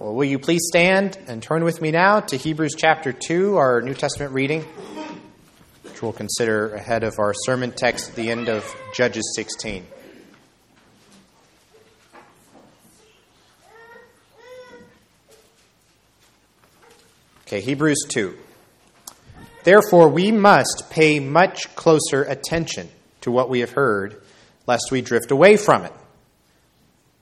Well, will you please stand and turn with me now to Hebrews chapter 2, our New Testament reading, which we'll consider ahead of our sermon text at the end of Judges 16. Okay, Hebrews 2. Therefore, we must pay much closer attention to what we have heard, lest we drift away from it.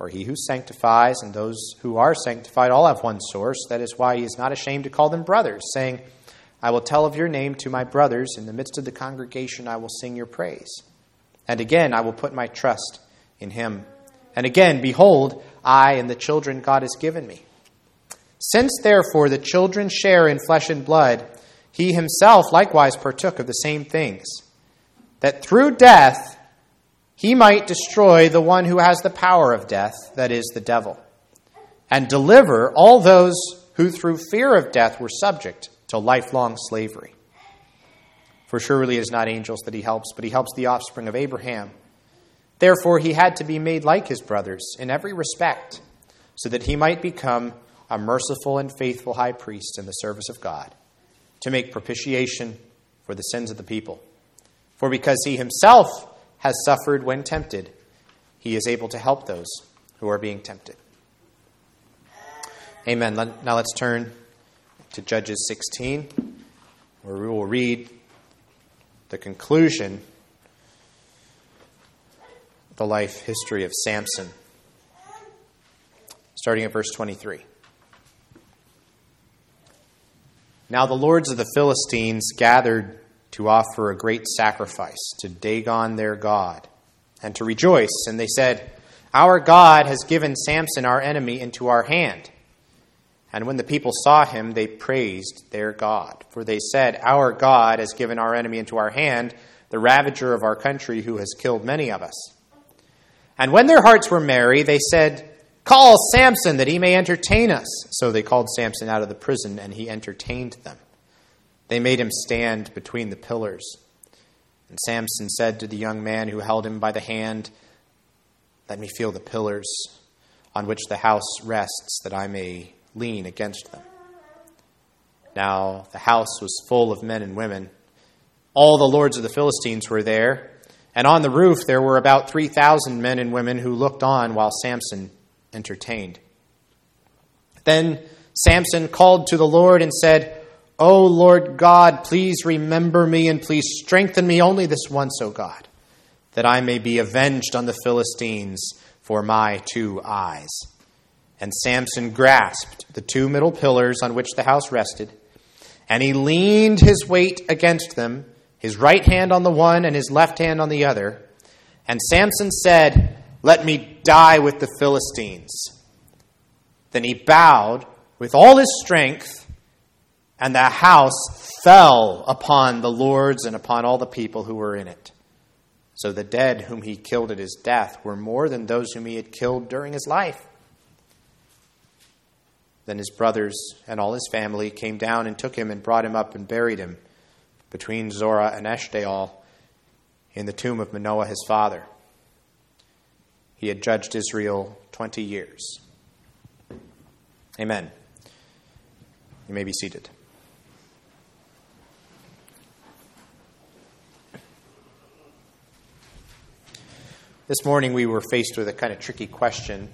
For he who sanctifies and those who are sanctified all have one source. That is why he is not ashamed to call them brothers, saying, I will tell of your name to my brothers. In the midst of the congregation, I will sing your praise. And again, I will put my trust in him. And again, behold, I and the children God has given me. Since therefore the children share in flesh and blood, he himself likewise partook of the same things, that through death, he might destroy the one who has the power of death, that is, the devil, and deliver all those who through fear of death were subject to lifelong slavery. For surely it is not angels that he helps, but he helps the offspring of Abraham. Therefore, he had to be made like his brothers in every respect, so that he might become a merciful and faithful high priest in the service of God, to make propitiation for the sins of the people. For because he himself has suffered when tempted, he is able to help those who are being tempted. Amen. Now let's turn to Judges 16, where we will read the conclusion the life history of Samson, starting at verse 23. Now the lords of the Philistines gathered to offer a great sacrifice to Dagon their God and to rejoice. And they said, Our God has given Samson, our enemy, into our hand. And when the people saw him, they praised their God. For they said, Our God has given our enemy into our hand, the ravager of our country, who has killed many of us. And when their hearts were merry, they said, Call Samson that he may entertain us. So they called Samson out of the prison, and he entertained them. They made him stand between the pillars. And Samson said to the young man who held him by the hand, Let me feel the pillars on which the house rests, that I may lean against them. Now the house was full of men and women. All the lords of the Philistines were there, and on the roof there were about 3,000 men and women who looked on while Samson entertained. Then Samson called to the Lord and said, O Lord God, please remember me and please strengthen me only this once, O God, that I may be avenged on the Philistines for my two eyes. And Samson grasped the two middle pillars on which the house rested, and he leaned his weight against them, his right hand on the one and his left hand on the other. And Samson said, Let me die with the Philistines. Then he bowed with all his strength and the house fell upon the lords and upon all the people who were in it. So the dead whom he killed at his death were more than those whom he had killed during his life. Then his brothers and all his family came down and took him and brought him up and buried him between Zorah and Eshtaol in the tomb of Manoah, his father. He had judged Israel 20 years. Amen. You may be seated. This morning we were faced with a kind of tricky question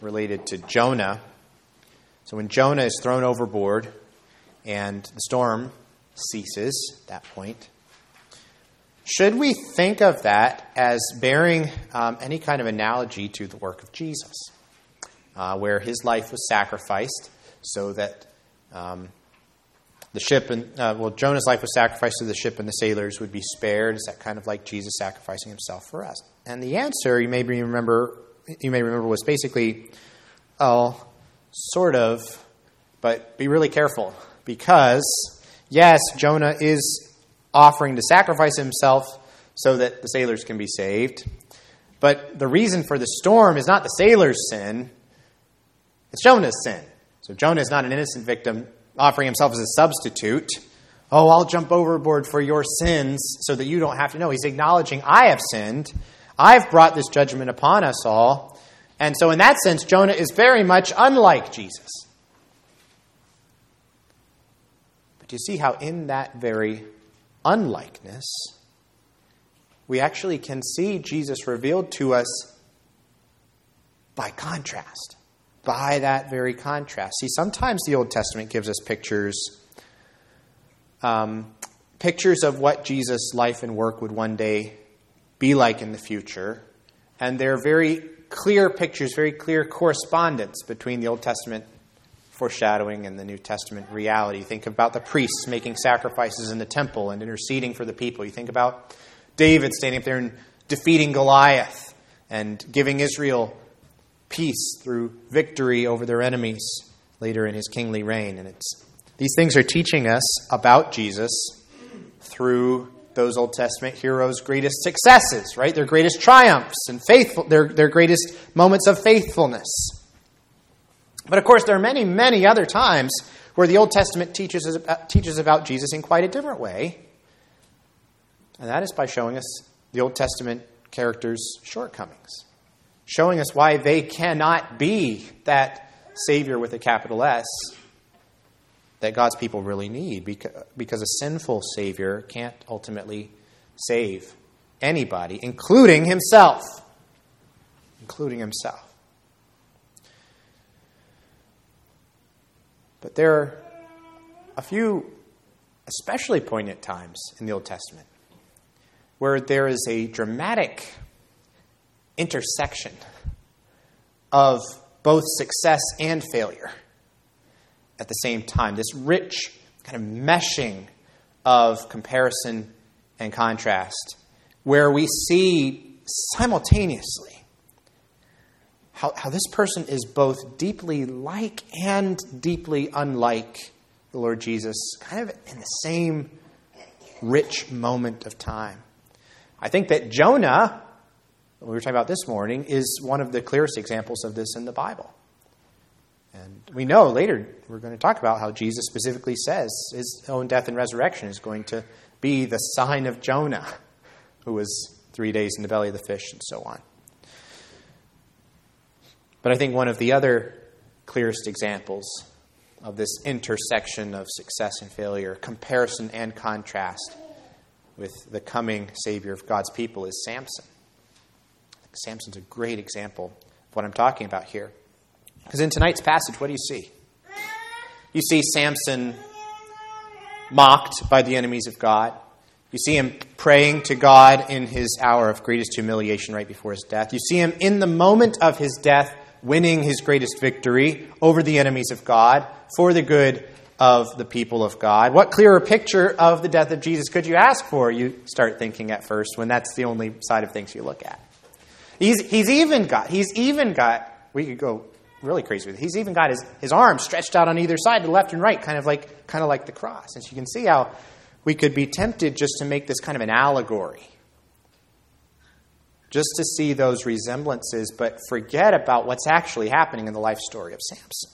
related to Jonah. So when Jonah is thrown overboard and the storm ceases at that point, should we think of that as bearing um, any kind of analogy to the work of Jesus, uh, where his life was sacrificed so that um, the ship and uh, well, Jonah's life was sacrificed so the ship and the sailors would be spared? Is that kind of like Jesus sacrificing himself for us? And the answer, you may remember, you may remember, was basically, oh, sort of, but be really careful because yes, Jonah is offering to sacrifice himself so that the sailors can be saved. But the reason for the storm is not the sailors' sin, it's Jonah's sin. So Jonah is not an innocent victim offering himself as a substitute. Oh, I'll jump overboard for your sins so that you don't have to know. He's acknowledging, I have sinned. I've brought this judgment upon us all. And so, in that sense, Jonah is very much unlike Jesus. But you see how, in that very unlikeness, we actually can see Jesus revealed to us by contrast. By that very contrast. See, sometimes the Old Testament gives us pictures, um, pictures of what Jesus' life and work would one day be like in the future. And they're very clear pictures, very clear correspondence between the Old Testament foreshadowing and the New Testament reality. Think about the priests making sacrifices in the temple and interceding for the people. You think about David standing up there and defeating Goliath and giving Israel peace through victory over their enemies later in his kingly reign. And it's these things are teaching us about Jesus through those Old Testament heroes' greatest successes, right? Their greatest triumphs and faithful, their, their greatest moments of faithfulness. But of course, there are many, many other times where the Old Testament teaches, uh, teaches about Jesus in quite a different way. And that is by showing us the Old Testament characters' shortcomings, showing us why they cannot be that Savior with a capital S that God's people really need, because a sinful Savior can't ultimately save anybody, including himself. Including himself. But there are a few especially poignant times in the Old Testament where there is a dramatic intersection of both success and failure at the same time. This rich kind of meshing of comparison and contrast, where we see simultaneously how, how this person is both deeply like and deeply unlike the Lord Jesus, kind of in the same rich moment of time. I think that Jonah, we were talking about this morning, is one of the clearest examples of this in the Bible. And we know later we're going to talk about how Jesus specifically says his own death and resurrection is going to be the sign of Jonah, who was three days in the belly of the fish and so on. But I think one of the other clearest examples of this intersection of success and failure, comparison and contrast with the coming Savior of God's people is Samson. Samson's a great example of what I'm talking about here. Because in tonight's passage, what do you see? You see Samson mocked by the enemies of God. You see him praying to God in his hour of greatest humiliation right before his death. You see him in the moment of his death winning his greatest victory over the enemies of God for the good of the people of God. What clearer picture of the death of Jesus could you ask for? You start thinking at first when that's the only side of things you look at. He's, he's even got, he's even got, we could go really crazy with it. He's even got his, his arms stretched out on either side, to left and right, kind of like kind of like the cross. And you can see how we could be tempted just to make this kind of an allegory just to see those resemblances, but forget about what's actually happening in the life story of Samson.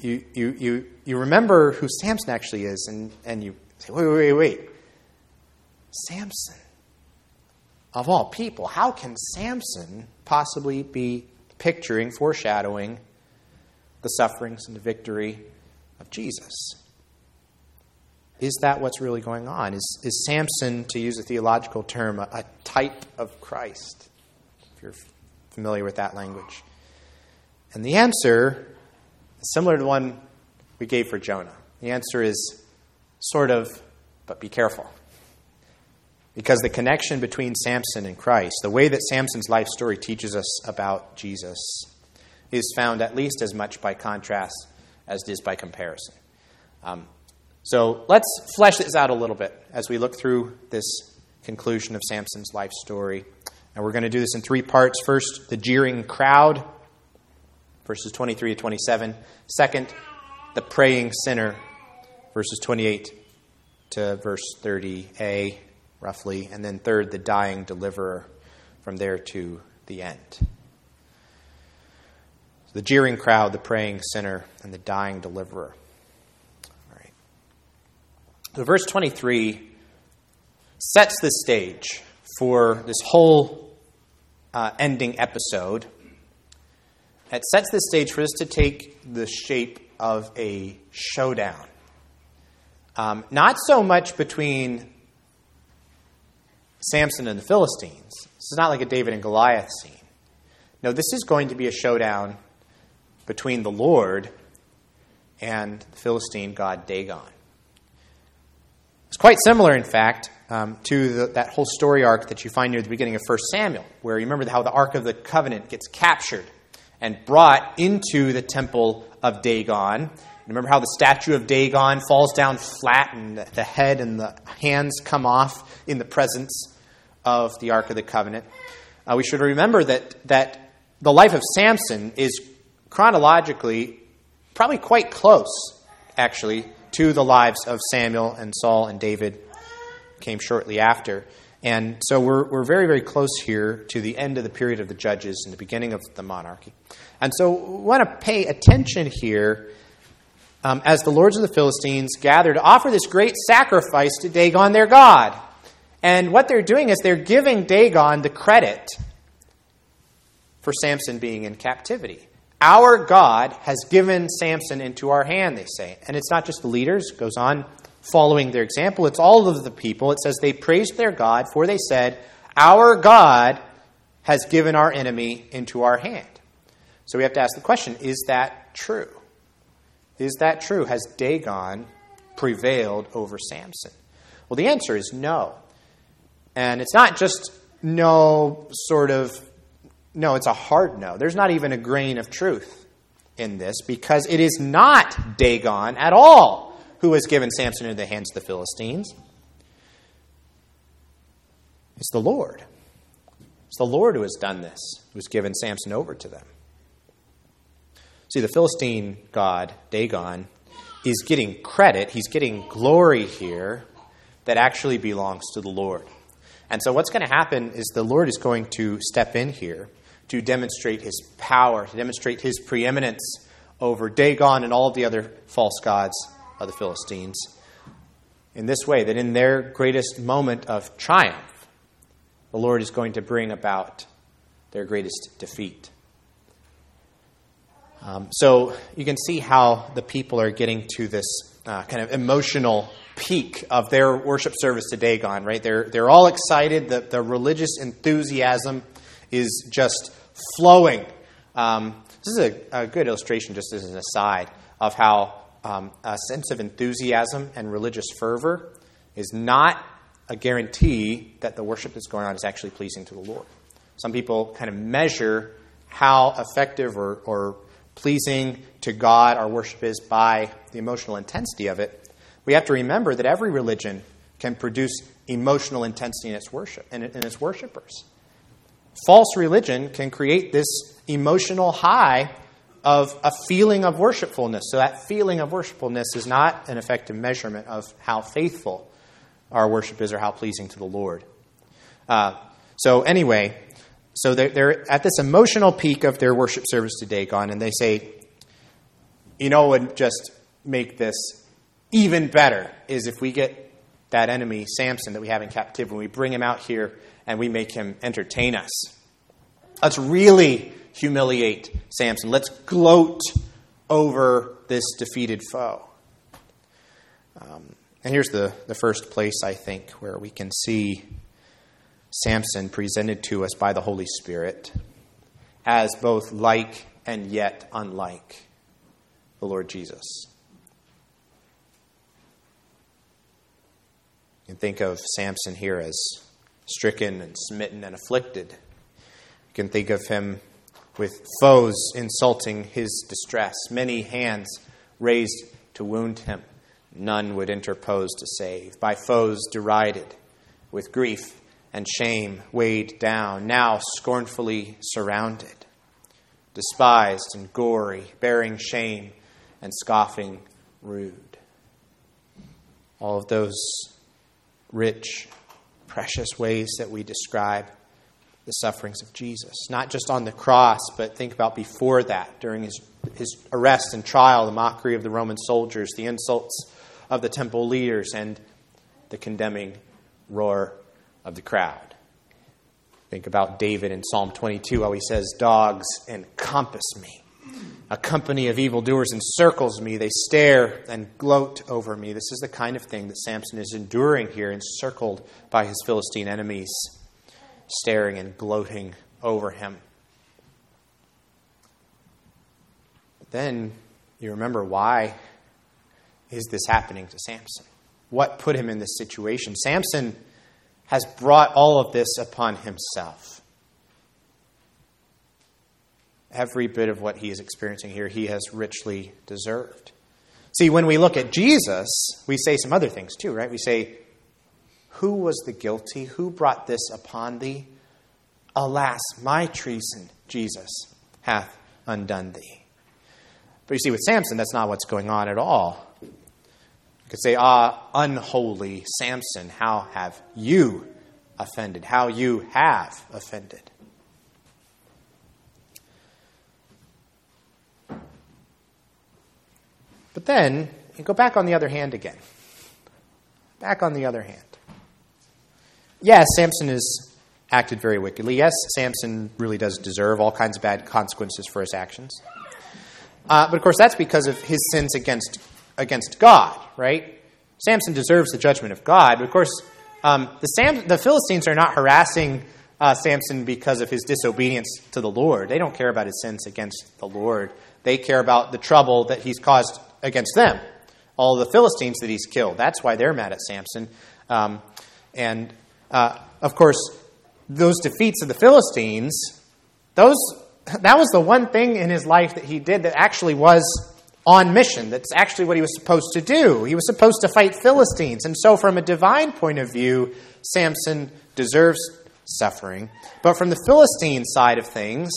You, you, you, you remember who Samson actually is, and, and you say, wait, wait, wait, wait. Samson of all people, how can Samson possibly be picturing, foreshadowing the sufferings and the victory of Jesus? Is that what's really going on? Is, is Samson, to use a theological term, a, a type of Christ? If you're familiar with that language. And the answer is similar to the one we gave for Jonah. The answer is sort of, but be careful. Because the connection between Samson and Christ, the way that Samson's life story teaches us about Jesus, is found at least as much by contrast as it is by comparison. Um, so let's flesh this out a little bit as we look through this conclusion of Samson's life story. And we're going to do this in three parts. First, the jeering crowd, verses 23 to 27. Second, the praying sinner, verses 28 to verse 30a roughly, and then third, the dying deliverer from there to the end. the jeering crowd, the praying sinner, and the dying deliverer. All right. So, verse 23 sets the stage for this whole uh, ending episode. It sets the stage for this to take the shape of a showdown. Um, not so much between Samson and the Philistines. This is not like a David and Goliath scene. No, this is going to be a showdown between the Lord and the Philistine god Dagon. It's quite similar, in fact, um, to the, that whole story arc that you find near the beginning of 1 Samuel, where you remember how the Ark of the Covenant gets captured and brought into the temple of Dagon. Remember how the statue of Dagon falls down flat and the head and the hands come off in the presence of the Ark of the Covenant. Uh, we should remember that, that the life of Samson is chronologically probably quite close, actually, to the lives of Samuel and Saul and David, came shortly after. And so we're, we're very, very close here to the end of the period of the judges and the beginning of the monarchy. And so we want to pay attention here um, as the lords of the Philistines gather to offer this great sacrifice to Dagon, their god. And what they're doing is they're giving Dagon the credit for Samson being in captivity. Our God has given Samson into our hand, they say. And it's not just the leaders, it goes on following their example. It's all of the people. It says they praised their God, for they said, Our God has given our enemy into our hand. So we have to ask the question is that true? Is that true? Has Dagon prevailed over Samson? Well, the answer is no. And it's not just no, sort of, no, it's a hard no. There's not even a grain of truth in this because it is not Dagon at all who has given Samson into the hands of the Philistines. It's the Lord. It's the Lord who has done this, who has given Samson over to them. See, the Philistine god, Dagon, is getting credit, he's getting glory here that actually belongs to the Lord. And so, what's going to happen is the Lord is going to step in here to demonstrate his power, to demonstrate his preeminence over Dagon and all of the other false gods of the Philistines in this way that in their greatest moment of triumph, the Lord is going to bring about their greatest defeat. Um, so you can see how the people are getting to this uh, kind of emotional peak of their worship service to Dagon, right? They're, they're all excited. The, the religious enthusiasm is just flowing. Um, this is a, a, good illustration, just as an aside, of how um, a sense of enthusiasm and religious fervor is not a guarantee that the worship that's going on is actually pleasing to the Lord. Some people kind of measure how effective or, or pleasing to God our worship is by the emotional intensity of it, we have to remember that every religion can produce emotional intensity in its worship and in its worshipers. False religion can create this emotional high of a feeling of worshipfulness. So that feeling of worshipfulness is not an effective measurement of how faithful our worship is or how pleasing to the Lord. Uh, so anyway, so they're, they're, at this emotional peak of their worship service to Dagon, and they say, you know, would just make this even better is if we get that enemy, Samson, that we have in captivity, when we bring him out here and we make him entertain us. Let's really humiliate Samson. Let's gloat over this defeated foe. Um, and here's the, the first place, I think, where we can see Samson presented to us by the Holy Spirit as both like and yet unlike the Lord Jesus. You can think of Samson here as stricken and smitten and afflicted. You can think of him with foes insulting his distress, many hands raised to wound him, none would interpose to save, by foes derided, with grief and shame weighed down, now scornfully surrounded, despised and gory, bearing shame and scoffing rude. All of those rich, precious ways that we describe the sufferings of Jesus. Not just on the cross, but think about before that, during his, his arrest and trial, the mockery of the Roman soldiers, the insults of the temple leaders, and the condemning roar of the crowd. Think about David in Psalm 22, how he says, Dogs encompass me. A company of evildoers encircles me. They stare and gloat over me. This is the kind of thing that Samson is enduring here, encircled by his Philistine enemies staring and gloating over him. Then you remember why is this happening to Samson? What put him in this situation? Samson has brought all of this upon himself. Every bit of what he is experiencing here, he has richly deserved. See, when we look at Jesus, we say some other things too, right? We say, who was the guilty? Who brought this upon thee? Alas, my treason, Jesus, hath undone thee. But you see, with Samson, that's not what's going on at all. You could say, Ah, unholy Samson, how have you offended? How you have offended. But then, you go back on the other hand again. Back on the other hand. Yes, Samson has acted very wickedly. Yes, Samson really does deserve all kinds of bad consequences for his actions. Uh, but of course, that's because of his sins against, against God, right? Samson deserves the judgment of God. But of course, um, the, Sam, the Philistines are not harassing uh, Samson because of his disobedience to the Lord. They don't care about his sins against the Lord. They care about the trouble that he's caused against them. All the Philistines that he's killed. That's why they're mad at Samson. Um, and uh, of course, those defeats of the Philistines, those that was the one thing in his life that he did that actually was on mission. That's actually what he was supposed to do. He was supposed to fight Philistines. And so, from a divine point of view, Samson deserves suffering. But from the Philistine side of things,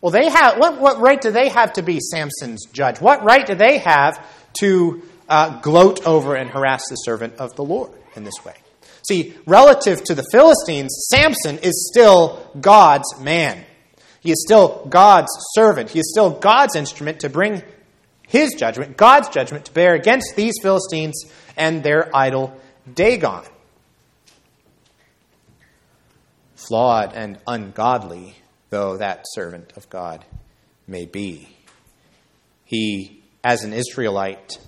well, they have what, what right do they have to be Samson's judge? What right do they have to uh, gloat over and harass the servant of the Lord in this way? See, relative to the Philistines, Samson is still God's man. He is still God's servant. He is still God's instrument to bring his judgment, God's judgment, to bear against these Philistines and their idol Dagon. Flawed and ungodly though that servant of God may be, he, as an Israelite,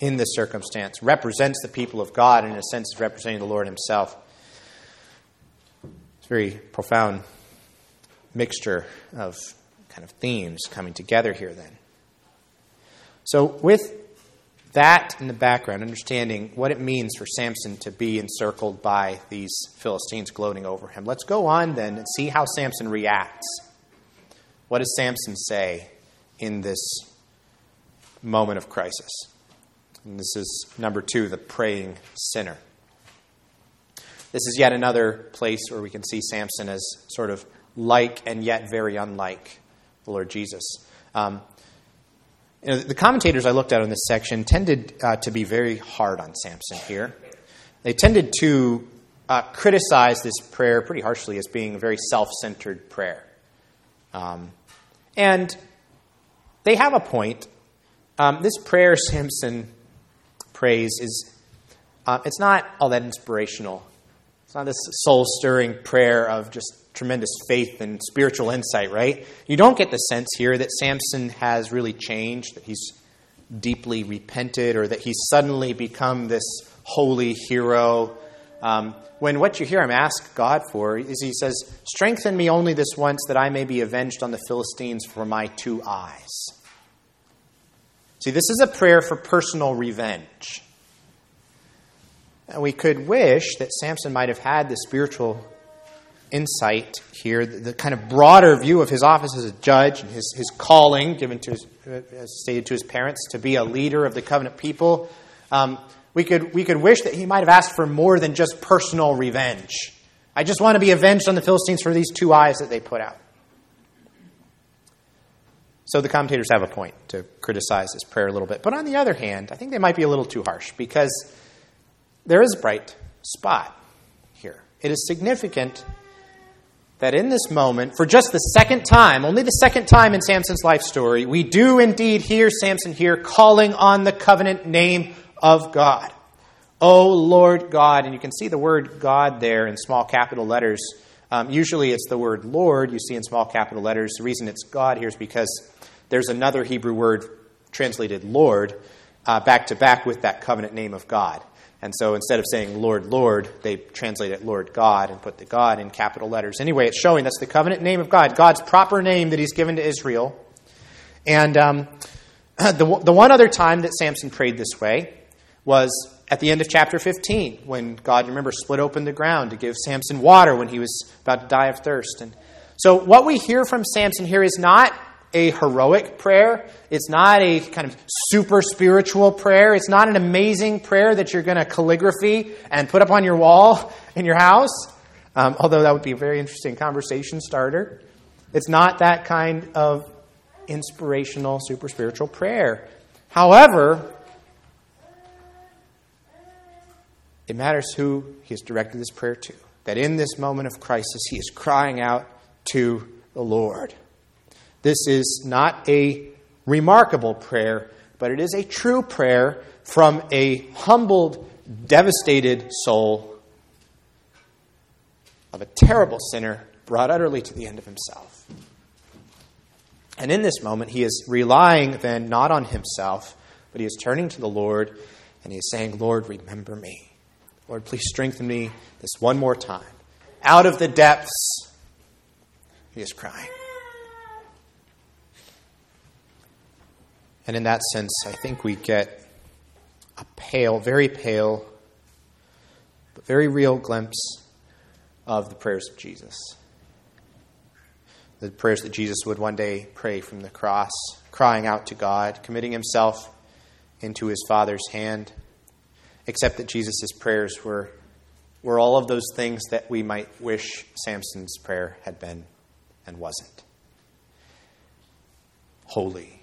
in this circumstance represents the people of God in a sense is representing the Lord himself. It's a very profound mixture of kind of themes coming together here then. So with that in the background, understanding what it means for Samson to be encircled by these Philistines gloating over him, let's go on then and see how Samson reacts. What does Samson say in this moment of crisis? And this is number two, the praying sinner. This is yet another place where we can see Samson as sort of like and yet very unlike the Lord Jesus. Um, you know, the commentators I looked at in this section tended uh, to be very hard on Samson here. They tended to uh, criticize this prayer pretty harshly as being a very self centered prayer. Um, and they have a point. Um, this prayer Samson prays is uh, it's not all that inspirational. It's not this soul stirring prayer of just tremendous faith and spiritual insight, right? You don't get the sense here that Samson has really changed, that he's deeply repented, or that he's suddenly become this holy hero. Um, when what you hear him ask God for is he says, Strengthen me only this once that I may be avenged on the Philistines for my two eyes. See, this is a prayer for personal revenge. And we could wish that Samson might have had the spiritual insight here, the, kind of broader view of his office as a judge and his, his calling given to his, uh, stated to his parents to be a leader of the covenant people. Um, we could, we could wish that he might have asked for more than just personal revenge. I just want to be avenged on the Philistines for these two eyes that they put out. So the commentators have a point to criticize this prayer a little bit. But on the other hand, I think they might be a little too harsh because there is a bright spot here. It is significant that in this moment, for just the second time, only the second time in Samson's life story, we do indeed hear Samson here calling on the covenant name of God. O Lord God. And you can see the word God there in small capital letters. Um, usually it's the word Lord you see in small capital letters. The reason it's God here is because there's another Hebrew word translated Lord uh, back to back with that covenant name of God. And so instead of saying Lord, Lord, they translate it Lord God and put the God in capital letters. Anyway, it's showing that's the covenant name of God, God's proper name that He's given to Israel. And um, the, the one other time that Samson prayed this way was at the end of chapter 15 when God, remember, split open the ground to give Samson water when he was about to die of thirst. And so what we hear from Samson here is not a heroic prayer. It's not a kind of super spiritual prayer. It's not an amazing prayer that you're going to calligraphy and put up on your wall in your house, um, although that would be a very interesting conversation starter. It's not that kind of inspirational, super spiritual prayer. However, it matters who he has directed this prayer to. That in this moment of crisis, he is crying out to the Lord. This is not a remarkable prayer, but it is a true prayer from a humbled, devastated soul of a terrible sinner brought utterly to the end of himself. And in this moment, he is relying then not on himself, but he is turning to the Lord and he is saying, Lord, remember me. Lord, please strengthen me this one more time. Out of the depths, he is crying. And in that sense, I think we get a pale, very pale, but very real glimpse of the prayers of Jesus. The prayers that Jesus would one day pray from the cross, crying out to God, committing himself into his Father's hand, except that Jesus' prayers were, were all of those things that we might wish Samson's prayer had been and wasn't. Holy,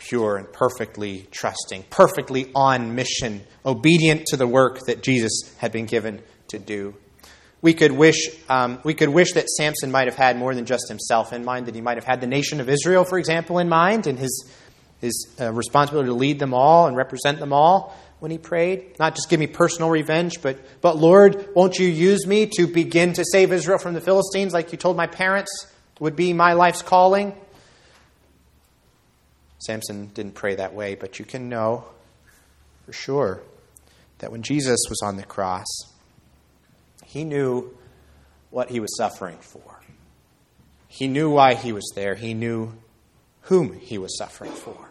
pure and perfectly trusting, perfectly on mission, obedient to the work that Jesus had been given to do. We could wish um, we could wish that Samson might have had more than just himself in mind. That he might have had the nation of Israel, for example, in mind, and his his uh, responsibility to lead them all and represent them all when he prayed. Not just give me personal revenge, but but Lord, won't you use me to begin to save Israel from the Philistines, like you told my parents would be my life's calling? Samson didn't pray that way, but you can know for sure that when Jesus was on the cross, he knew what he was suffering for. He knew why he was there. He knew whom he was suffering for.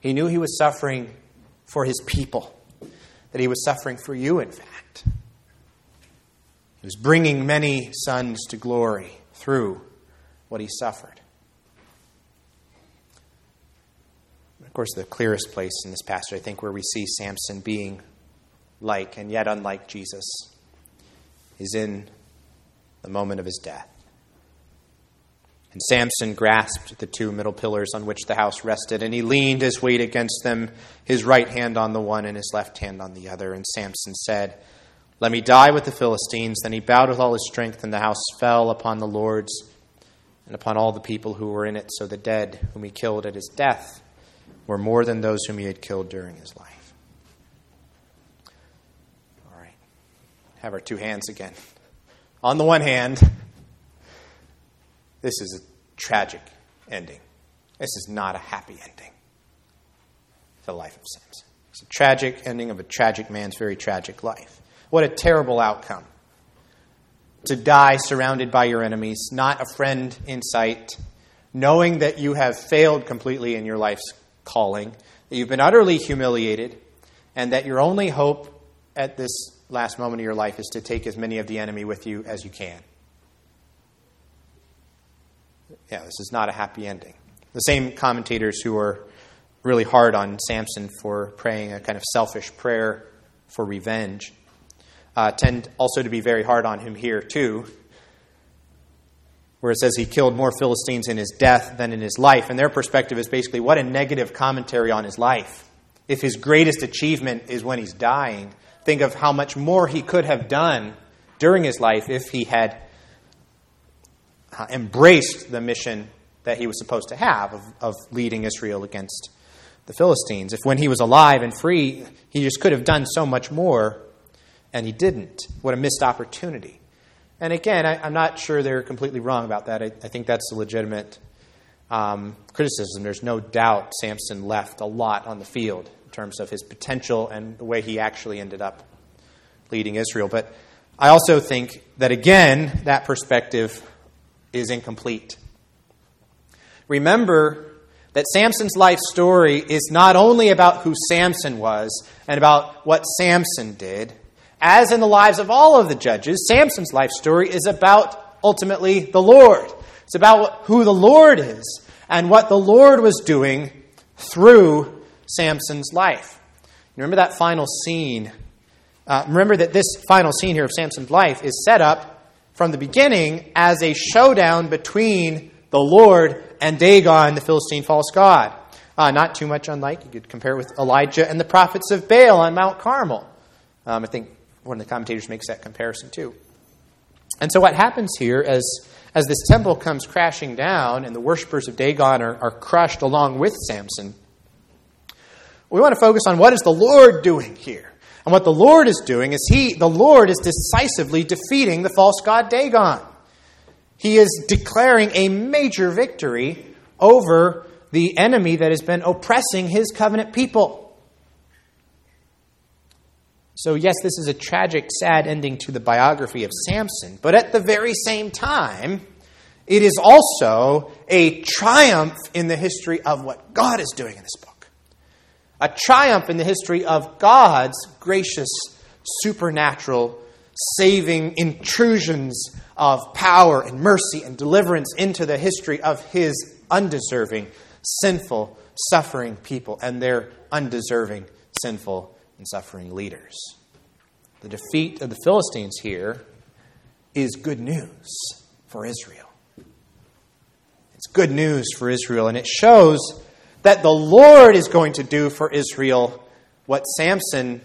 He knew he was suffering for his people, that he was suffering for you, in fact. He was bringing many sons to glory through what he suffered. Course, the clearest place in this passage, I think, where we see Samson being like and yet unlike Jesus is in the moment of his death. And Samson grasped the two middle pillars on which the house rested, and he leaned his weight against them, his right hand on the one and his left hand on the other. And Samson said, Let me die with the Philistines. Then he bowed with all his strength, and the house fell upon the lords and upon all the people who were in it. So the dead, whom he killed at his death, were more than those whom he had killed during his life. All have our two hands again. On the one hand, this is a tragic ending. This is not a happy ending. The life of Samson. It's a tragic ending of a tragic man's very tragic life. What a terrible outcome. To die surrounded by your enemies, not a friend in sight, knowing that you have failed completely in your life's calling, that you've been utterly humiliated, and that your only hope at this last moment of your life is to take as many of the enemy with you as you can. Yeah, this is not a happy ending. The same commentators who are really hard on Samson for praying a kind of selfish prayer for revenge uh, tend also to be very hard on him here, too, where it says he killed more Philistines in his death than in his life. And their perspective is basically what a negative commentary on his life. If his greatest achievement is when he's dying, think of how much more he could have done during his life if he had uh, embraced the mission that he was supposed to have of, of leading Israel against the Philistines. If when he was alive and free, he just could have done so much more, and he didn't. What a missed opportunity. And again, I, am not sure they're completely wrong about that. I, I think that's a legitimate um, criticism. There's no doubt Samson left a lot on the field in terms of his potential and the way he actually ended up leading Israel. But I also think that, again, that perspective is incomplete. Remember that Samson's life story is not only about who Samson was and about what Samson did. As in the lives of all of the judges, Samson's life story is about ultimately the Lord. It's about who the Lord is and what the Lord was doing through Samson's life. Remember that final scene. Uh, remember that this final scene here of Samson's life is set up from the beginning as a showdown between the Lord and Dagon, the Philistine false god. Uh, not too much unlike, you could compare with Elijah and the prophets of Baal on Mount Carmel. Um, I think one of the commentators makes that comparison too. And so, what happens here as, as this temple comes crashing down and the worshippers of Dagon are, are crushed along with Samson, we want to focus on what is the Lord doing here. And what the Lord is doing is he, the Lord is decisively defeating the false god Dagon. He is declaring a major victory over the enemy that has been oppressing his covenant people. So, yes, this is a tragic, sad ending to the biography of Samson, but at the very same time, it is also a triumph in the history of what God is doing in this book. A triumph in the history of God's gracious, supernatural, saving intrusions of power and mercy and deliverance into the history of His undeserving, sinful, suffering people and their undeserving, sinful, and suffering leaders. The defeat of the Philistines here is good news for Israel. It's good news for Israel, and it shows that the Lord is going to do for Israel what Samson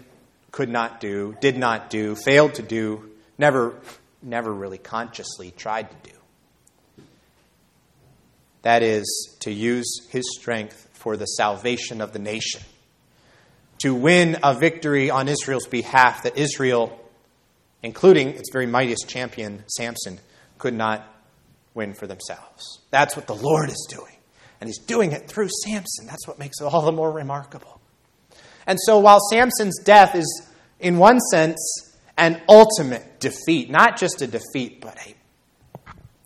could not do, did not do, failed to do, never, never really consciously tried to do. That is, to use his strength for the salvation of the nation, to win a victory on Israel's behalf that Israel, including its very mightiest champion, Samson, could not win for themselves. That's what the Lord is doing. And he's doing it through Samson. That's what makes it all the more remarkable. And so while Samson's death is, in one sense, an ultimate defeat, not just a defeat, but a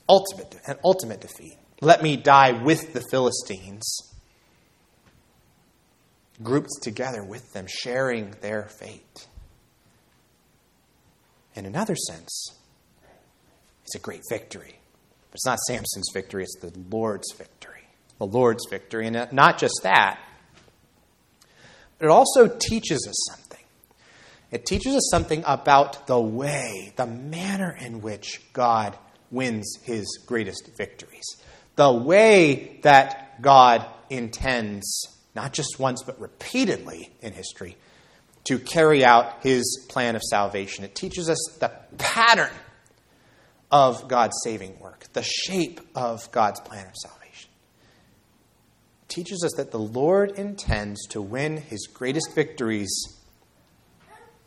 ultimate, an ultimate defeat. Let me die with the Philistines, grouped together with them, sharing their fate. In another sense, it's a great victory. But it's not Samson's victory, it's the Lord's victory the Lord's victory. And not just that, but it also teaches us something. It teaches us something about the way, the manner in which God wins his greatest victories. The way that God intends, not just once, but repeatedly in history, to carry out his plan of salvation. It teaches us the pattern of God's saving work, the shape of God's plan of salvation. It teaches us that the Lord intends to win his greatest victories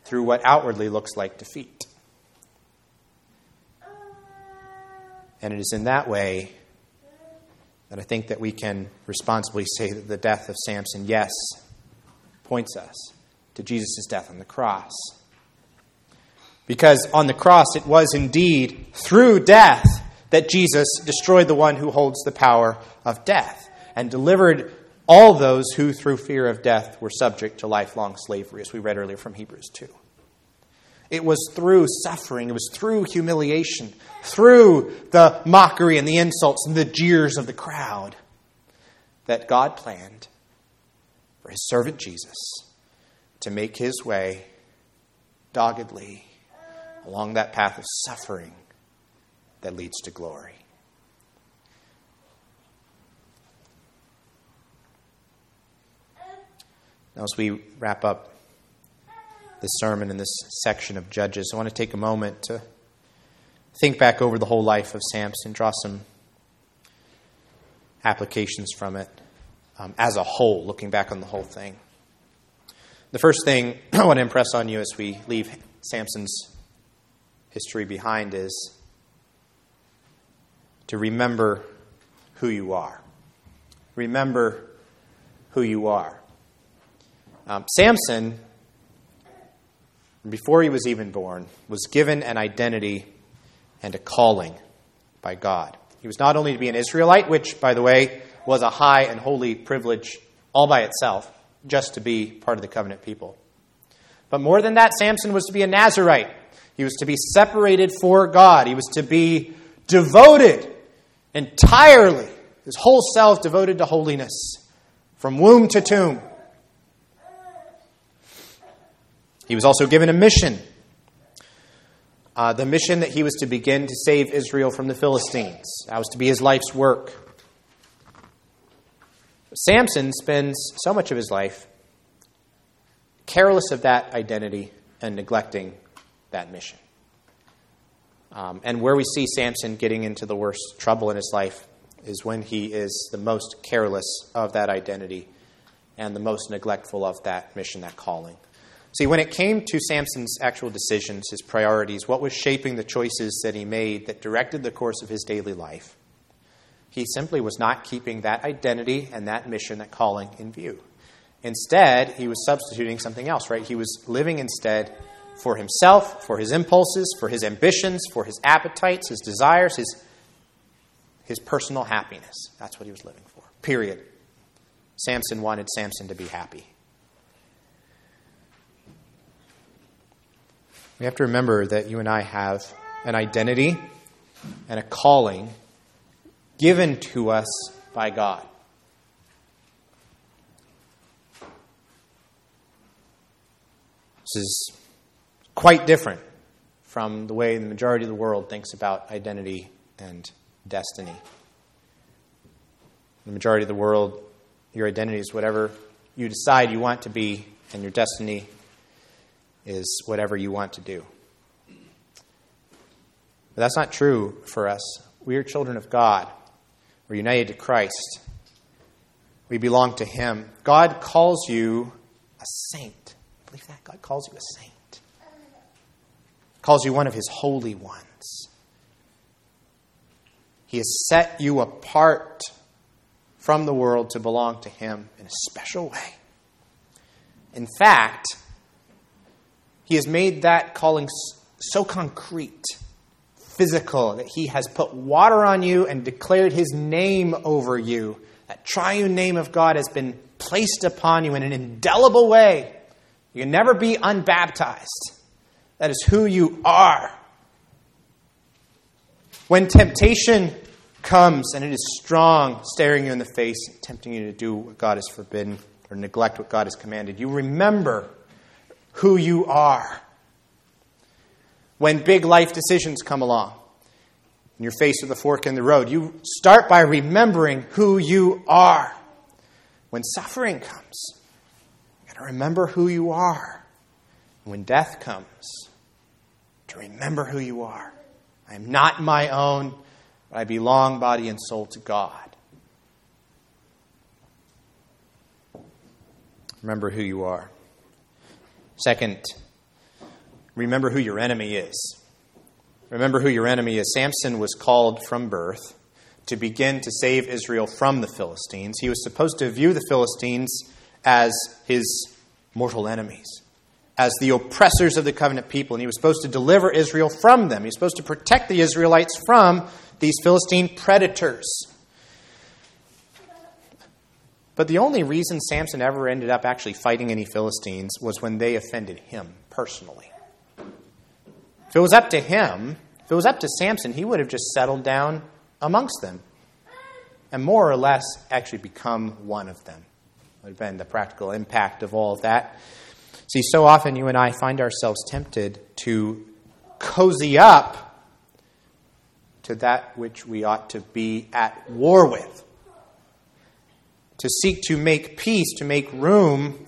through what outwardly looks like defeat. And it is in that way that I think that we can responsibly say that the death of Samson, yes, points us to Jesus' death on the cross. Because on the cross, it was indeed through death that Jesus destroyed the one who holds the power of death and delivered all those who, through fear of death, were subject to lifelong slavery, as we read earlier from Hebrews 2. It was through suffering, it was through humiliation, through the mockery and the insults and the jeers of the crowd that God planned for his servant Jesus to make his way doggedly along that path of suffering that leads to glory. Now, as we wrap up this sermon in this section of Judges, I want to take a moment to think back over the whole life of Samson, draw some applications from it um, as a whole, looking back on the whole thing. The first thing I want to impress on you as we leave Samson's history behind is to remember who you are. Remember who you are. Um, Samson, before he was even born, was given an identity and a calling by God. He was not only to be an Israelite, which, by the way, was a high and holy privilege all by itself, just to be part of the covenant people. But more than that, Samson was to be a Nazarite. He was to be separated for God. He was to be devoted entirely, his whole self devoted to holiness, from womb to tomb. He was also given a mission uh, the mission that he was to begin to save Israel from the Philistines. That was to be his life's work. Samson spends so much of his life careless of that identity and neglecting that mission. Um, and where we see Samson getting into the worst trouble in his life is when he is the most careless of that identity and the most neglectful of that mission, that calling. See, when it came to Samson's actual decisions, his priorities, what was shaping the choices that he made that directed the course of his daily life, he simply was not keeping that identity and that mission, that calling in view. Instead, he was substituting something else, right? He was living instead for himself, for his impulses, for his ambitions, for his appetites, his desires, his, his personal happiness. That's what he was living for. Period. Samson wanted Samson to be happy. We have to remember that you and I have an identity and a calling given to us by God. This is quite different from the way the majority of the world thinks about identity and destiny. The majority of the world, your identity is whatever you decide you want to be, and your destiny is whatever you want to do. But that's not true for us. We are children of God. We're united to Christ. We belong to Him. God calls you a saint. Believe that? God calls you a saint. Calls you one of His holy ones. He has set you apart from the world to belong to Him in a special way. In fact, he has made that calling so concrete, physical, that He has put water on you and declared His name over you. That triune name of God has been placed upon you in an indelible way. You can never be unbaptized. That is who you are. When temptation comes and it is strong, staring you in the face, tempting you to do what God has forbidden or neglect what God has commanded, you remember who you are. When big life decisions come along and you're faced with a fork in the road, you start by remembering who you are. When suffering comes, you got to remember who you are. When death comes, to remember who you are. I am not my own, but I belong body and soul to God. Remember who you are. Second, remember who your enemy is. Remember who your enemy is. Samson was called from birth to begin to save Israel from the Philistines. He was supposed to view the Philistines as his mortal enemies, as the oppressors of the covenant people, and he was supposed to deliver Israel from them. He was supposed to protect the Israelites from these Philistine predators. But the only reason Samson ever ended up actually fighting any Philistines was when they offended him personally. If it was up to him, if it was up to Samson, he would have just settled down amongst them and more or less actually become one of them. Would have been the practical impact of all of that. See, so often you and I find ourselves tempted to cozy up to that which we ought to be at war with, to seek to make peace, to make room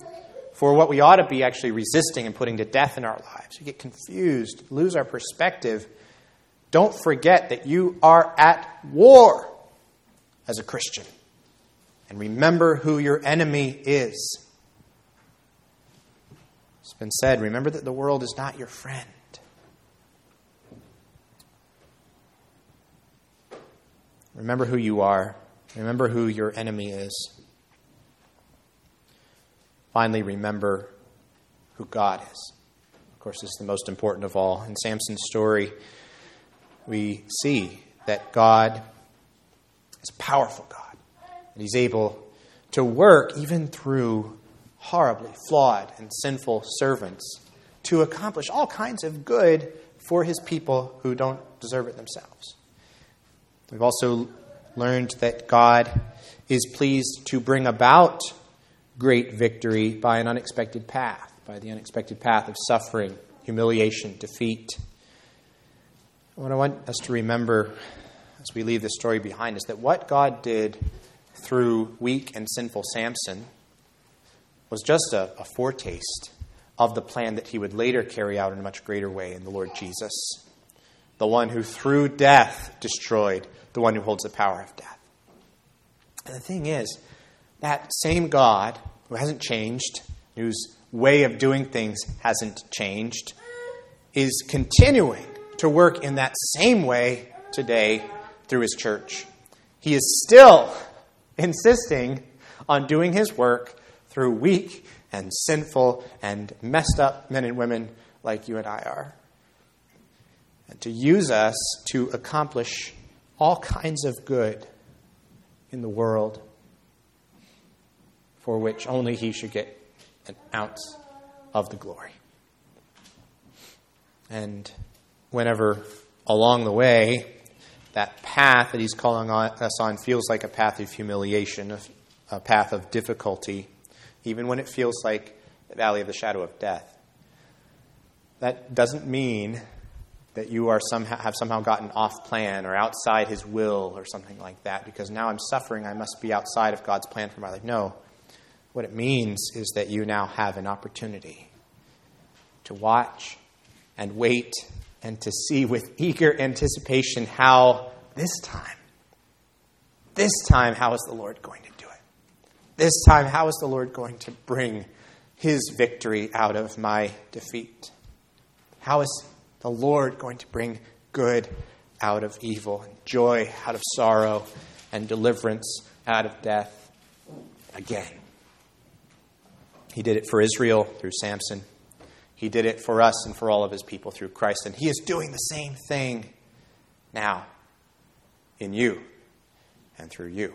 for what we ought to be actually resisting and putting to death in our lives. We get confused, lose our perspective. Don't forget that you are at war as a Christian. And remember who your enemy is. It's been said remember that the world is not your friend. Remember who you are. Remember who your enemy is. Finally, remember who God is. Of course, this is the most important of all. In Samson's story, we see that God is a powerful God, and He's able to work even through horribly flawed and sinful servants to accomplish all kinds of good for His people who don't deserve it themselves. We've also learned that God is pleased to bring about great victory by an unexpected path, by the unexpected path of suffering, humiliation, defeat. What I want us to remember as we leave this story behind is that what God did through weak and sinful Samson was just a, a foretaste of the plan that he would later carry out in a much greater way in the Lord Jesus, the one who through death destroyed the one who holds the power of death. And the thing is, that same God who hasn't changed, whose way of doing things hasn't changed, is continuing to work in that same way today through his church. He is still insisting on doing his work through weak and sinful and messed up men and women like you and I are. And to use us to accomplish all kinds of good in the world for which only he should get an ounce of the glory. And whenever along the way, that path that he's calling us on feels like a path of humiliation, a path of difficulty, even when it feels like the valley of the shadow of death. That doesn't mean that you are somehow, have somehow gotten off plan or outside his will or something like that, because now I'm suffering, I must be outside of God's plan for my life. No. What it means is that you now have an opportunity to watch and wait and to see with eager anticipation how this time, this time, how is the Lord going to do it? This time, how is the Lord going to bring his victory out of my defeat? How is the Lord going to bring good out of evil, and joy out of sorrow, and deliverance out of death again? He did it for Israel through Samson. He did it for us and for all of his people through Christ. And he is doing the same thing now in you and through you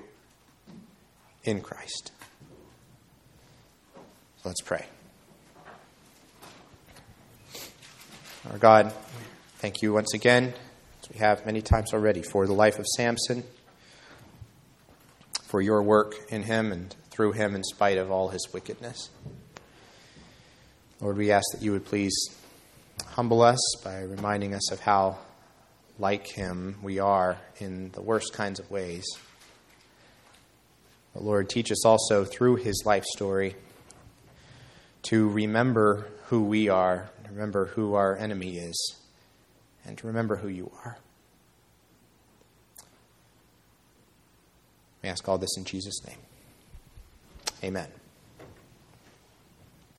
in Christ. Let's pray. Our God, thank you once again, as we have many times already, for the life of Samson, for your work in him and through him in spite of all his wickedness. Lord, we ask that you would please humble us by reminding us of how like him we are in the worst kinds of ways. But Lord, teach us also through his life story to remember who we are, remember who our enemy is, and to remember who you are. We ask all this in Jesus' name. Amen.